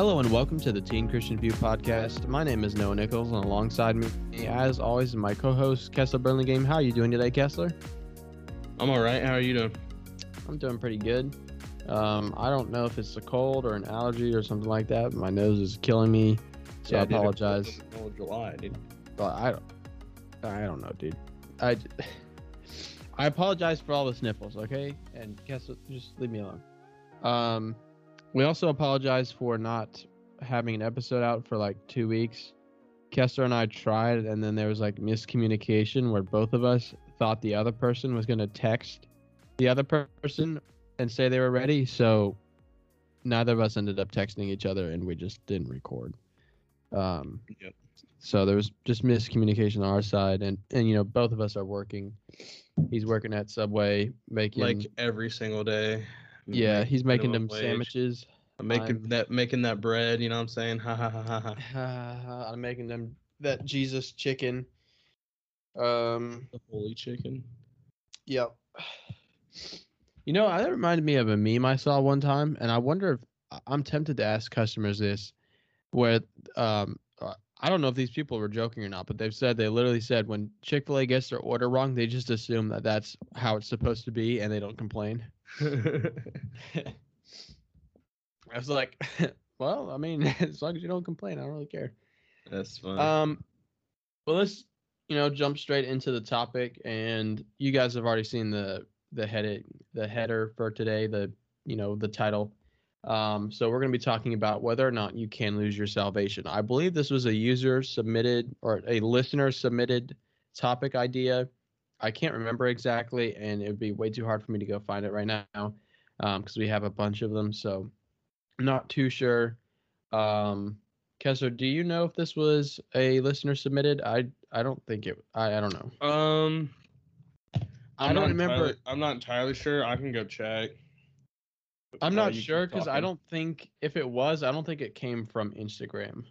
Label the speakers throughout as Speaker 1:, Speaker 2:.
Speaker 1: Hello and welcome to the Teen Christian View podcast. My name is Noah Nichols, and alongside me, as always, is my co-host Kessler Burlingame. How are you doing today, Kessler?
Speaker 2: I'm all right. How are you doing?
Speaker 1: I'm doing pretty good. Um, I don't know if it's a cold or an allergy or something like that. My nose is killing me, so I
Speaker 2: dude,
Speaker 1: apologize.
Speaker 2: was in the middle of July, dude.
Speaker 1: But I don't, I don't know, dude. I I apologize for all the sniffles, okay? And Kessler, just leave me alone. Um, we also apologize for not having an episode out for like two weeks. Kessler and I tried, and then there was like miscommunication where both of us thought the other person was gonna text the other person and say they were ready. So neither of us ended up texting each other, and we just didn't record. Um,
Speaker 2: Yep.
Speaker 1: so there was just miscommunication on our side, and and you know both of us are working. He's working at Subway, making
Speaker 2: Like every single day.
Speaker 1: Yeah, he's making them
Speaker 2: wage.
Speaker 1: sandwiches.
Speaker 2: I'm making
Speaker 1: I'm-
Speaker 2: that making that bread. You know what I'm saying? Ha ha ha ha ha.
Speaker 1: I'm making them that Jesus chicken. Um,
Speaker 2: The holy chicken.
Speaker 1: Yep. You know, that reminded me of a meme I saw one time, and I wonder if I'm tempted to ask customers this, where um, uh, I don't know if these people were joking or not, but they've said they literally said when Chick Fil A gets their order wrong, they just assume that that's how it's supposed to be, and they don't complain. I was like, well, I mean, as long as you don't complain, I don't really care.
Speaker 2: That's fine.
Speaker 1: Um, well, let's you know jump straight into the topic, and you guys have already seen the the head the header for today, the you know the title. Um, so we're going to be talking about whether or not you can lose your salvation. I believe this was a user submitted or a listener submitted topic idea. I can't remember exactly, and it would be way too hard for me to go find it right now because we have a bunch of them. So I'm not too sure. Um, Kessler, do you know if this was a listener submitted? I I don't think it. I I don't know.
Speaker 2: um,
Speaker 1: I
Speaker 2: I'm
Speaker 1: don't remember.
Speaker 2: entirely- I'm not entirely sure. I can go check.
Speaker 1: I'm
Speaker 2: While
Speaker 1: not sure because I don't think if it was, I don't think it came from Instagram.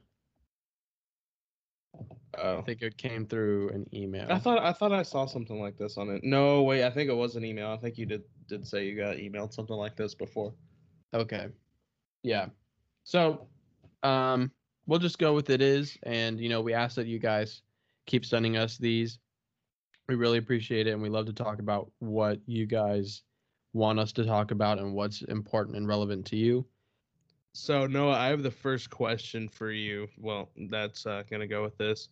Speaker 1: I
Speaker 2: Oh.
Speaker 1: think it came through an email.
Speaker 2: I thought I thought I saw something like this on it. No, wait. I think it was an email. I think you did did say you got emailed something like this before.
Speaker 1: Okay. Yeah. So, um, we'll just go with it is, and you know, we ask that you guys keep sending us these. We really appreciate it, and we love to talk about what you guys want us to talk about and what's important and relevant to you.
Speaker 2: So Noah, I have the first question for you. Well, that's uh, gonna go with this.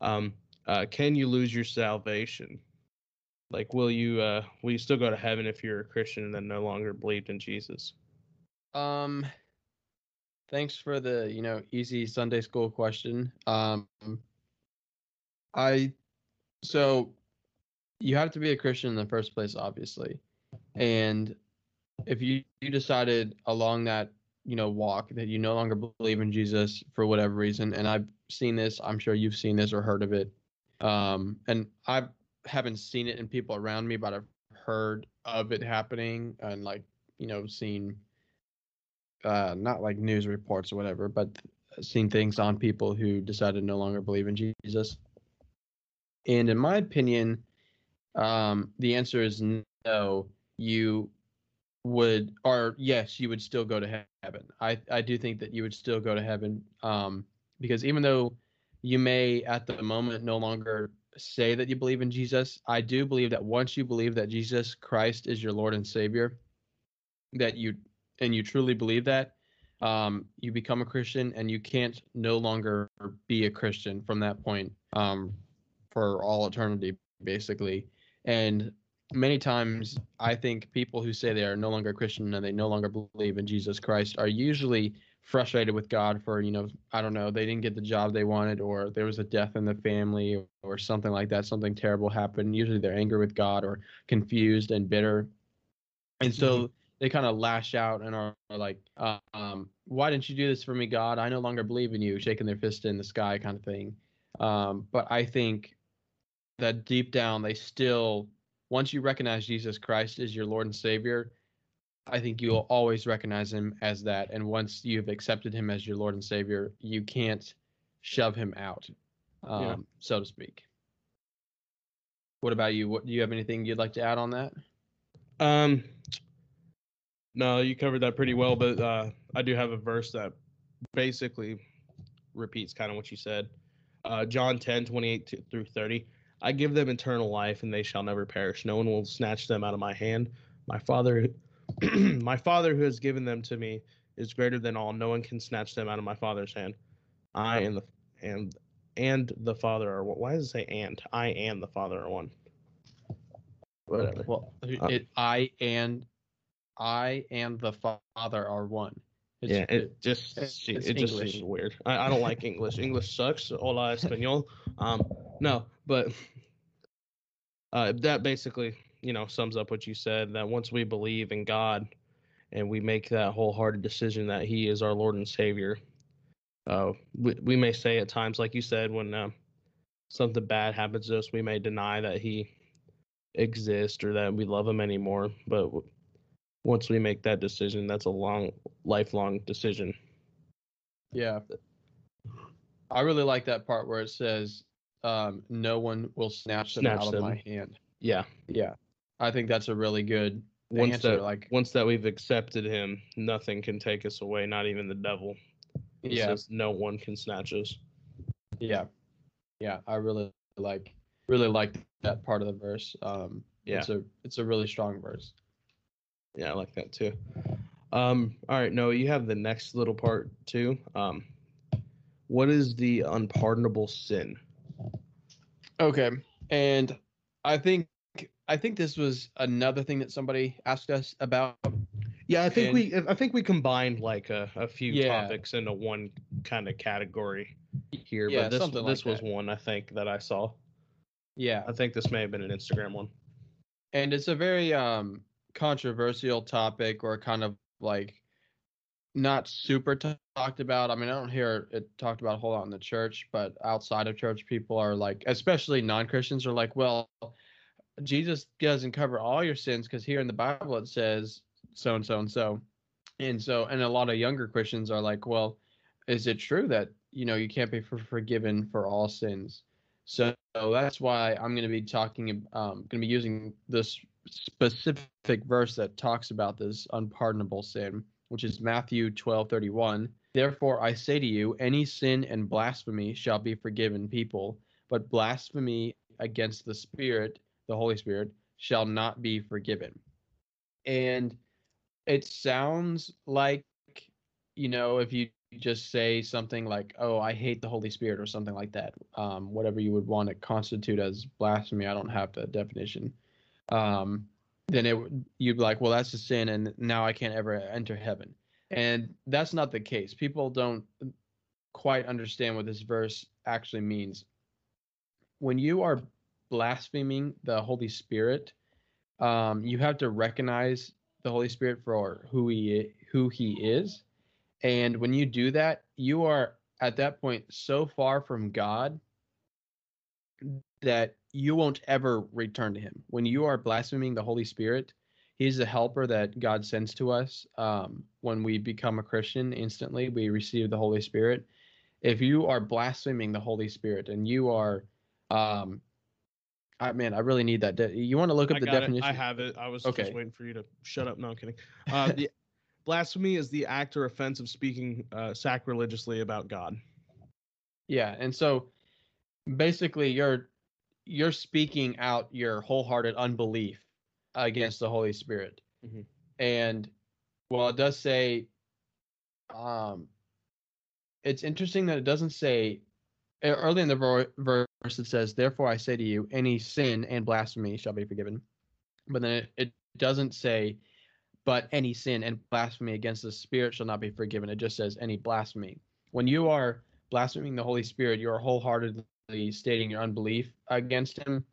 Speaker 2: Um, uh, can you lose your salvation? Like, will you uh, will you still go to heaven if you're a Christian and then no longer believed in Jesus?
Speaker 1: Um, thanks for the you know easy Sunday school question. Um, I so you have to be a Christian in the first place, obviously, and if you you decided along that you know walk that you no longer believe in Jesus for whatever reason, and I've seen this, I'm sure you've seen this or heard of it, um, and I haven't seen it in people around me, but I've heard of it happening and like you know seen uh, not like news reports or whatever, but seen things on people who decided no longer believe in Jesus. And in my opinion, um, the answer is no. You would, or yes, you would still go to heaven. I, I do think that you would still go to heaven um, because even though you may at the moment no longer say that you believe in Jesus, I do believe that once you believe that Jesus Christ is your Lord and Savior, that you and you truly believe that, um, you become a Christian and you can't no longer be a Christian from that point um, for all eternity, basically. And many times, I think people who say they are no longer Christian and they no longer believe in Jesus Christ are usually frustrated with God for, you know, I don't know, they didn't get the job they wanted or there was a death in the family or something like that, something terrible happened. Usually they're angry with God or confused and bitter. And so they kind of lash out and are, are like, um, "Why didn't you do this for me, God? I no longer believe in you," shaking their fist in the sky, kind of thing. Um, but I think that deep down, they still, once you recognize Jesus Christ as your Lord and Savior, I think you'll always recognize Him as that. And once you've accepted Him as your Lord and Savior, you can't shove Him out, um,
Speaker 2: Yeah.
Speaker 1: so to speak. What about you? What do you have anything you'd like to add on that?
Speaker 2: Um, no, you covered that pretty well, but uh, I do have a verse that basically repeats kind of what you said. Uh, John 10, 28 through 30. I give them eternal life, and they shall never perish. No one will snatch them out of my hand. My Father, my Father who has given them to me is greater than all. No one can snatch them out of my Father's hand. I and the and and the Father are one. Why does it say and? I and the Father are one. Whatever.
Speaker 1: Well,
Speaker 2: Uh,
Speaker 1: I and I and the Father are one. It's,
Speaker 2: yeah, it just it, it just seems weird. I, I don't like English. English sucks. Hola español. Um, no, but uh, that basically you know sums up what you said. That once we believe in God and we make that wholehearted decision that He is our Lord and Savior, uh, we we may say at times, like you said, when uh, something bad happens to us, we may deny that He exists or that we love Him anymore. But once we make that decision, that's a long, lifelong decision.
Speaker 1: yeah. I really like that part where it says, um, "No one will snatch them
Speaker 2: Snatch
Speaker 1: out
Speaker 2: them.
Speaker 1: of my hand."
Speaker 2: Yeah.
Speaker 1: Yeah, I think that's a really good
Speaker 2: Once
Speaker 1: answer.
Speaker 2: that
Speaker 1: like,
Speaker 2: once that we've accepted him, nothing can take us away, not even the devil. It
Speaker 1: yeah,
Speaker 2: says no one can snatch us.
Speaker 1: yeah, yeah. I really like really like that part of the verse. Um,
Speaker 2: Yeah.
Speaker 1: it's a it's a really strong verse.
Speaker 2: Yeah, I like that too. Um, all right, Noah, you have the next little part too. Um, what is the unpardonable sin?
Speaker 1: Okay, and I think I think this was another thing that somebody asked us about.
Speaker 2: Yeah, I think
Speaker 1: And-
Speaker 2: we I think we combined like a, a few
Speaker 1: Yeah.
Speaker 2: topics into one kind of category here,
Speaker 1: Yeah,
Speaker 2: but this this
Speaker 1: like
Speaker 2: was
Speaker 1: that.
Speaker 2: one I think that I saw.
Speaker 1: Yeah,
Speaker 2: I think this may have been an Instagram one.
Speaker 1: and it's a very um controversial topic or kind of like not super talked about. I mean, I don't hear it talked about a whole lot in the church, but outside of church, people are like, especially non-Christians, are like, well, Jesus doesn't cover all your sins because here in the Bible it says so and so and so, and so, and a lot of younger Christians are like, well, is it true that you know you can't be for- forgiven for all sins? So that's why I'm going to be talking, um, going to be using this specific verse that talks about this unpardonable sin, which is Matthew 12:31. Therefore I say to you, any sin and blasphemy shall be forgiven people, but blasphemy against the Spirit, the Holy Spirit, shall not be forgiven. And it sounds like, you know, if you just say something like, "Oh, I hate the Holy Spirit" or something like that, um, whatever you would want to constitute as blasphemy. I don't have the definition. Um, then it you'd be like, "Well, that's a sin, and now I can't ever enter heaven." And that's not the case. People don't quite understand what this verse actually means. When you are blaspheming the Holy Spirit, um, you have to recognize the Holy Spirit for who he who he is, and when you do that, you are at that point so far from God that you won't ever return to Him. When you are blaspheming the Holy Spirit, He's the helper that God sends to us. Um, when we become a Christian, instantly we receive the Holy Spirit. If you are blaspheming the Holy Spirit and you are, um, I man, I really need that. De- you want to look up
Speaker 2: I
Speaker 1: the definition?
Speaker 2: it. I have it. I was
Speaker 1: Okay.
Speaker 2: just waiting for you to shut up. No, I'm kidding. Uh, the blasphemy is the act or offense of speaking uh, sacrilegiously about God.
Speaker 1: Yeah, and so basically you're you're speaking out your wholehearted unbelief against the Holy Spirit.
Speaker 2: Mhm.
Speaker 1: And well, it does say um it's interesting that it doesn't say early in the verse it says therefore I say to you any sin and blasphemy shall be forgiven. But then it, it doesn't say but any sin and blasphemy against the spirit shall not be forgiven. It just says any blasphemy. When you are blaspheming the Holy Spirit, you are wholeheartedly stating your unbelief against Him,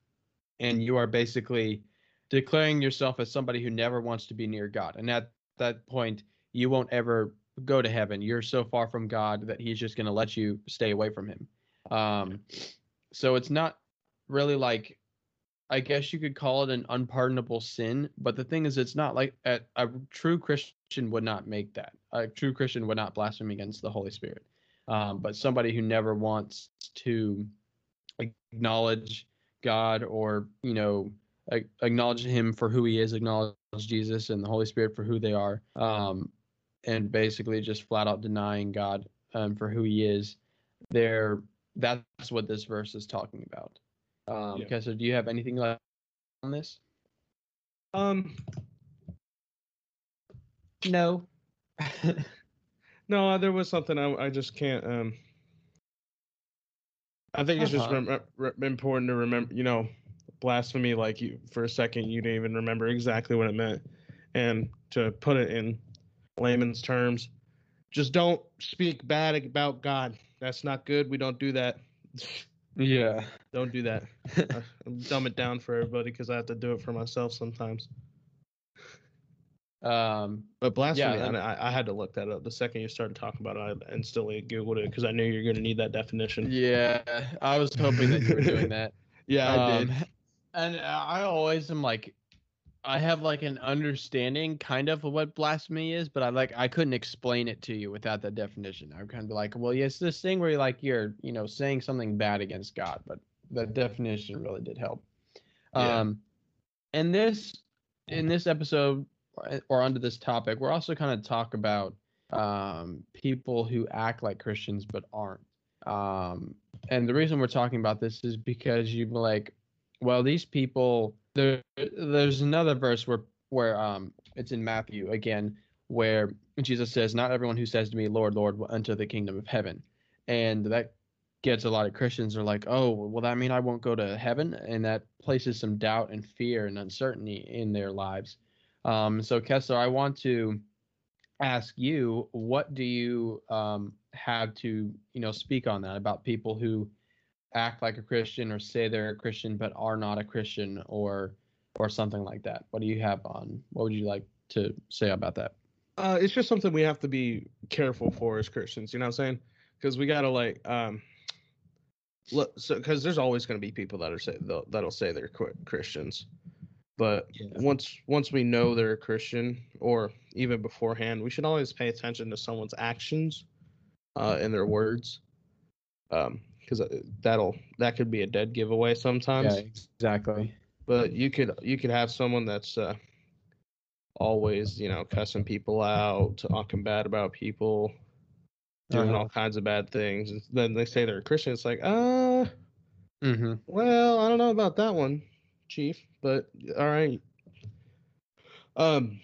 Speaker 1: and you are basically declaring yourself as somebody who never wants to be near God. And at that point, you won't ever go to heaven. You're so far from God that He's just going to let you stay away from Him. Um, so it's not really like, I guess you could call it an unpardonable sin. But the thing is, it's not like a, a true Christian would not make that. A true Christian would not blaspheme against the Holy Spirit um, but somebody who never wants to acknowledge God or you know acknowledge Him for who He is, acknowledge Jesus and the Holy Spirit for who they are, um, and basically just flat out denying God um, for who he is, there that's what this verse is talking about. Um,
Speaker 2: Yeah.
Speaker 1: Okay, so do you have anything left on this?
Speaker 2: Um,
Speaker 1: No.
Speaker 2: no, there was something I, I just can't. Um, I think it's just
Speaker 1: Uh-huh.
Speaker 2: rem- re- important to remember. You know, blasphemy. Like you, for a second, you didn't even remember exactly what it meant, and to put it in layman's terms, just don't speak bad about God. That's not good. We don't do that.
Speaker 1: yeah.
Speaker 2: Don't do that. I- dumb it down for everybody because I have to do it for myself sometimes.
Speaker 1: Um.
Speaker 2: But blasphemy,
Speaker 1: that-
Speaker 2: I, I had to look that up. The second you started talking about it, I instantly googled it because I knew you're going to need that definition.
Speaker 1: Yeah. I was hoping that you were doing that.
Speaker 2: Yeah, I did.
Speaker 1: Um, And I always am like, I have like an understanding kind of of what blasphemy is, but I like I couldn't explain it to you without that definition. I'm kind of like, well, yeah, it's this thing where you're like you're you know saying something bad against God, but the definition really did help.
Speaker 2: Yeah.
Speaker 1: Um, and this in this episode or- or under this topic, we're also kind of talk about um people who act like Christians but aren't. Um, and the reason we're talking about this is because you like well these people there there's another verse where where um it's in matthew again where jesus says not everyone who says to me lord lord will enter the kingdom of heaven and that gets a lot of christians are like oh well that mean i won't go to heaven? And that places some doubt and fear and uncertainty in their lives um so kessler i want to ask you what do you um have to you know speak on that about people who act like a Christian or say they're a Christian but are not a Christian or or something like that. What do you have on? What would you like to say about that?
Speaker 2: Uh, it's just something we have to be careful for as Christians. You know what I'm saying? Because we gotta like, um, look, so because there's always gonna be people that are say they'll- that'll say they're Christians, but
Speaker 1: Yeah.
Speaker 2: once once we know they're a Christian, or even beforehand, we should always pay attention to someone's actions, uh, and their words, um, because that'll that could be a dead giveaway sometimes.
Speaker 1: Yeah, exactly.
Speaker 2: but you could you could have someone that's uh, always you know cussing people out talking bad about people doing
Speaker 1: Uh-huh.
Speaker 2: all kinds of bad things and then they say they're a christian it's like uh
Speaker 1: Mm-hmm.
Speaker 2: well i don't know about that one chief but all right um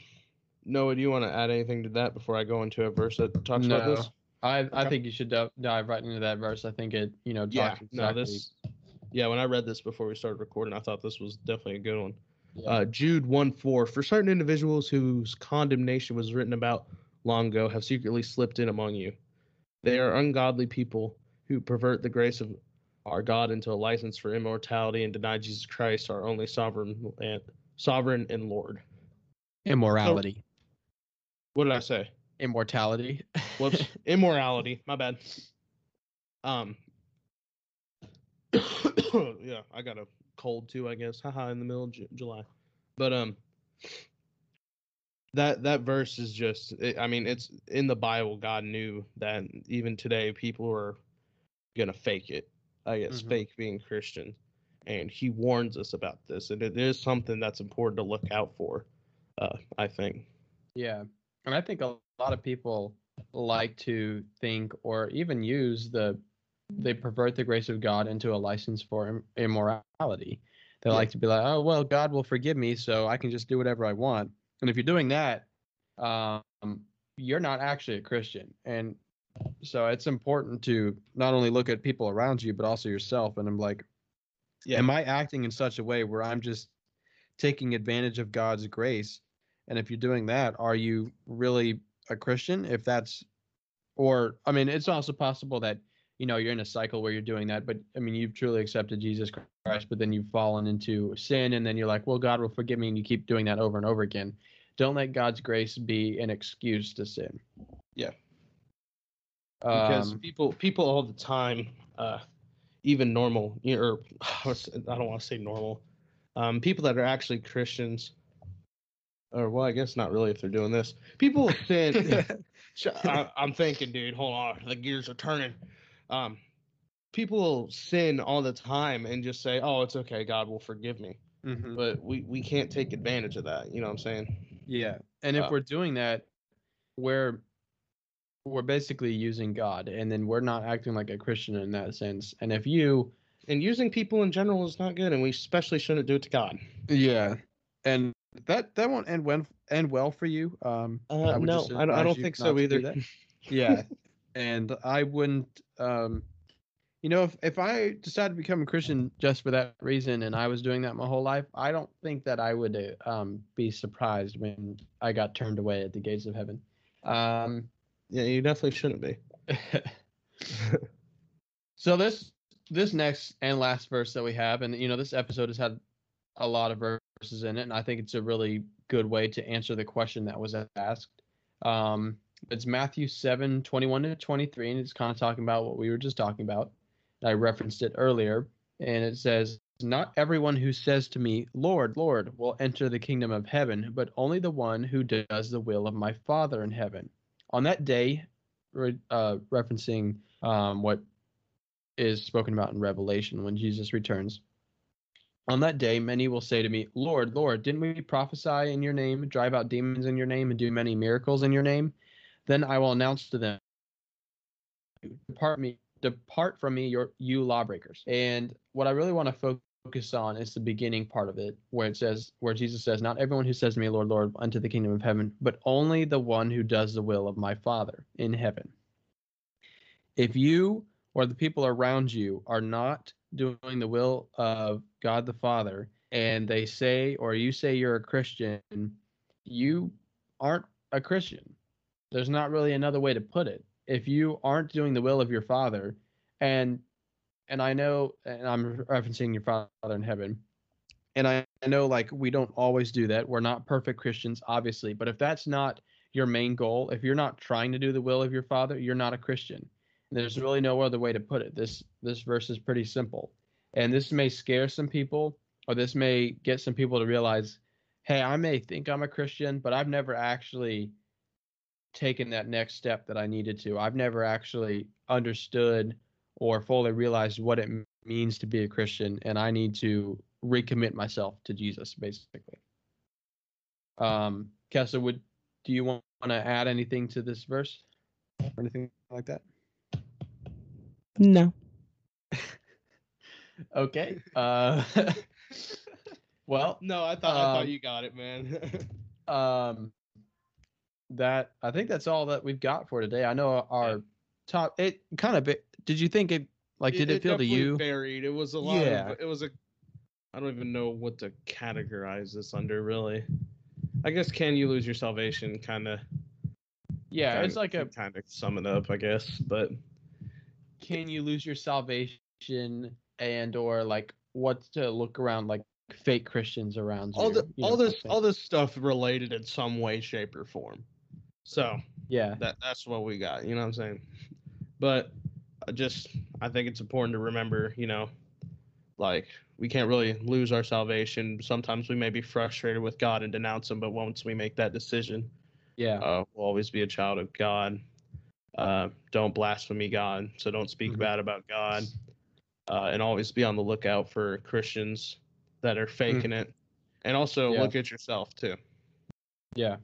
Speaker 2: noah do you want to add anything to that before i go into a verse that talks about
Speaker 1: No,
Speaker 2: this
Speaker 1: I I
Speaker 2: Okay.
Speaker 1: think you should dive, dive right into that verse. I think it you know
Speaker 2: yeah
Speaker 1: talks
Speaker 2: no this yeah when i read this before we started recording i thought this was definitely a good one
Speaker 1: Yeah.
Speaker 2: Uh, Jude 1 4. For certain individuals whose condemnation was written about long ago have secretly slipped in among you. They are ungodly people who pervert the grace of our God into a license for immortality and deny Jesus Christ, our only sovereign and sovereign and Lord.
Speaker 1: Immorality.
Speaker 2: What did I say?
Speaker 1: Immortality.
Speaker 2: Whoops. Immorality. My bad. Um. yeah, I got a cold too. I guess. Haha. In the middle of Ju- July, but um. That that verse is just. It, I mean, it's in the Bible. God knew that even today people are gonna fake it. I guess
Speaker 1: Mhm.
Speaker 2: fake being Christian, and He warns us about this, and it is something that's important to look out for. Uh, I think.
Speaker 1: Yeah. And I think a lot of people like to think or even use the they pervert the grace of God into a license for immorality. They
Speaker 2: Yeah.
Speaker 1: like to be like, "Oh, well, God will forgive me, so I can just do whatever I want." And if you're doing that, um, you're not actually a Christian. And so it's important to not only look at people around you, but also yourself. And I'm like,
Speaker 2: Yeah.
Speaker 1: am I acting in such a way where I'm just taking advantage of God's grace? And if you're doing that, are you really a Christian? If that's, or I mean, it's also possible that you know you're in a cycle where you're doing that, but I mean, you've truly accepted Jesus Christ, but then you've fallen into sin, and then you're like, well, God will forgive me, and you keep doing that over and over again. Don't let God's grace be an excuse to sin.
Speaker 2: Yeah. Because
Speaker 1: Um,
Speaker 2: people people all the time uh even normal you know, or i don't want to say normal um people that are actually christians or well i guess not really if they're doing this people sin I, i'm thinking dude hold on the gears are turning um people will sin all the time and just say oh it's okay god will forgive me
Speaker 1: mhm.
Speaker 2: but we we can't take advantage of that you know what i'm saying
Speaker 1: Yeah. And if
Speaker 2: Uh,
Speaker 1: we're doing that, we're we're basically using God, and then we're not acting like a Christian in that sense. And if you,
Speaker 2: And using people in general is not good, and we especially shouldn't do it to God.
Speaker 1: yeah, and that that won't end well end well for you. Um,
Speaker 2: Uh,
Speaker 1: would
Speaker 2: no, I don't, I don't think so
Speaker 1: to do
Speaker 2: either.
Speaker 1: that. yeah, and I wouldn't. Um, you know, if if I decided to become a Christian just for that reason, and I was doing that my whole life, I don't think that I would uh, um be surprised when I got turned away at the gates of heaven. Um.
Speaker 2: Yeah, you definitely shouldn't be.
Speaker 1: so this this next and last verse that we have, and you know, this episode has had a lot of verses in it, and I think it's a really good way to answer the question that was asked. Um, it's Matthew 7, 21 to 23, and it's kind of talking about what we were just talking about. I referenced it earlier, and it says, Not everyone who says to me, Lord, Lord, will enter the kingdom of heaven, but only the one who does the will of my Father in heaven. On that day, uh, referencing um, what is spoken about in Revelation when Jesus returns. On that day, many will say to me, Lord, Lord, didn't we prophesy in your name, drive out demons in your name, and do many miracles in your name? Then I will announce to them, Depart me, depart from me, your you lawbreakers. And what I really want to focus on is the beginning part of it, where it says, where Jesus says, Not everyone who says to me, Lord, Lord, unto the kingdom of heaven, but only the one who does the will of my Father in heaven. If you or the people around you are not doing the will of God the Father, and they say, or you say you're a Christian, you aren't a Christian. There's not really another way to put it. If you aren't doing the will of your Father, and and I know, and I'm referencing your Father in heaven, and I, know like we don't always do that. We're not perfect Christians, obviously, but if that's not your main goal, if you're not trying to do the will of your Father, you're not a Christian. There's really no other way to put it. This this verse is pretty simple. And this may scare some people or this may get some people to realize, "Hey, I may think I'm a Christian, but I've never actually taken that next step that I needed to. I've never actually understood or fully realized what it means to be a Christian and I need to recommit myself to Jesus basically." Um, Kessa, would do you want to add anything to this verse or anything like that?
Speaker 3: No.
Speaker 1: Okay. Uh, well,
Speaker 2: No, I thought I thought
Speaker 1: Um,
Speaker 2: you got it, man.
Speaker 1: um, that I think that's all that we've got for today. I know our top. It kind of. Did you think it like? Did it, feel to you?
Speaker 2: varied? It was a lot
Speaker 1: Yeah.
Speaker 2: of. It was a. I don't even know what to categorize this under, really. I guess can you lose your salvation? Kind of.
Speaker 1: Yeah, it's like a.
Speaker 2: kind of sum it up, I guess. But
Speaker 1: Can you lose your salvation and or like what to look around like fake Christians around
Speaker 2: all
Speaker 1: you,
Speaker 2: the
Speaker 1: you
Speaker 2: all
Speaker 1: know,
Speaker 2: this
Speaker 1: something.
Speaker 2: all this stuff related in some way, shape, or form. So
Speaker 1: Yeah.
Speaker 2: that that's what we got. You know what I'm saying? But I just I think it's important to remember, you know, like we can't really lose our salvation. Sometimes we may be frustrated with God and denounce Him, but once we make that decision,
Speaker 1: Yeah.
Speaker 2: uh, we'll always be a child of God. Uh, don't blaspheme God, so don't speak
Speaker 1: Mhm.
Speaker 2: bad about God, uh, and always be on the lookout for Christians that are faking it, and also
Speaker 1: Yeah.
Speaker 2: look at yourself too.
Speaker 1: Yeah.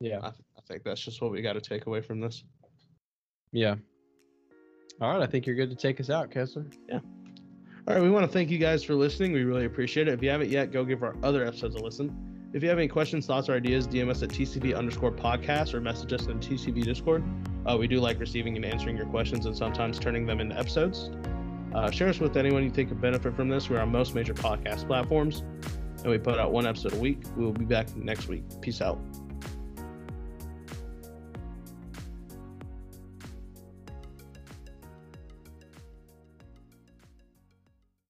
Speaker 1: Yeah.
Speaker 2: I, th- I think that's just what we got to take away from this.
Speaker 1: Yeah. All right. I think you're good to take us out, Kessler. Yeah.
Speaker 2: All right, we want to thank you guys for listening. We really appreciate it. If you haven't yet, go give our other episodes a listen. If you have any questions, thoughts, or ideas, DM us at TCB underscore podcast or message us in TCB Discord. Uh, we do like receiving and answering your questions and sometimes turning them into episodes. Uh, share us with anyone you think could benefit from this. We're on most major podcast platforms, and we put out one episode a week. We will be back next week. Peace out.